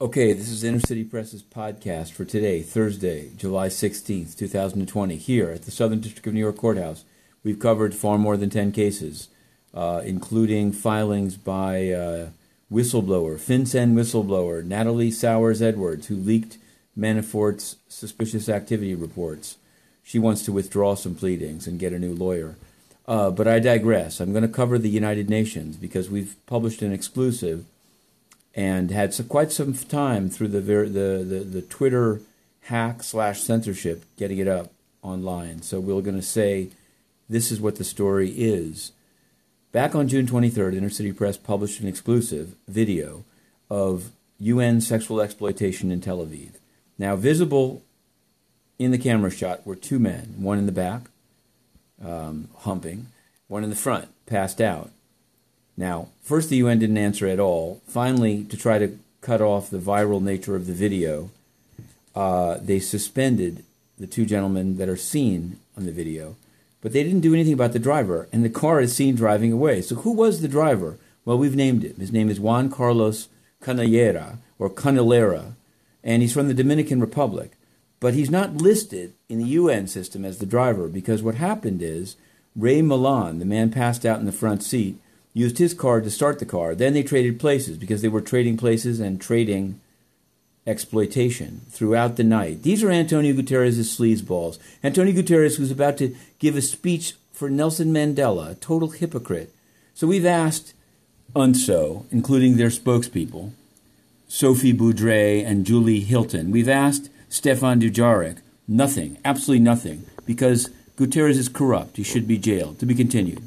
Okay, this is Inner City Press's podcast for today, Thursday, July 16th, 2020, here at the Southern District of New York Courthouse. We've covered far more than 10 cases, uh, including filings by uh, whistleblower, FinCEN whistleblower, Natalie Sours Edwards, who leaked Manafort's suspicious activity reports. She wants to withdraw some pleadings and get a new lawyer. Uh, but I digress. I'm going to cover the United Nations because we've published an exclusive and had some, quite some time through the, the, the, the Twitter hack slash censorship getting it up online. So we're going to say this is what the story is. Back on June 23rd, Inner City Press published an exclusive video of UN sexual exploitation in Tel Aviv. Now, visible in the camera shot were two men, one in the back, um, humping, one in the front, passed out. Now, first the UN didn't answer at all. Finally, to try to cut off the viral nature of the video, uh, they suspended the two gentlemen that are seen on the video, but they didn't do anything about the driver, and the car is seen driving away. So, who was the driver? Well, we've named him. His name is Juan Carlos Canallera, or Canalera, and he's from the Dominican Republic. But he's not listed in the UN system as the driver because what happened is Ray Milan, the man passed out in the front seat, used his card to start the car. Then they traded places because they were trading places and trading exploitation throughout the night. These are Antonio Guterres' sleazeballs. Antonio Guterres was about to give a speech for Nelson Mandela, a total hypocrite. So we've asked UNTSO, including their spokespeople, Sophie Boudre and Julie Hilton. We've asked Stéphane Dujarric. Nothing, absolutely nothing, because Guterres is corrupt. He should be jailed. To be continued.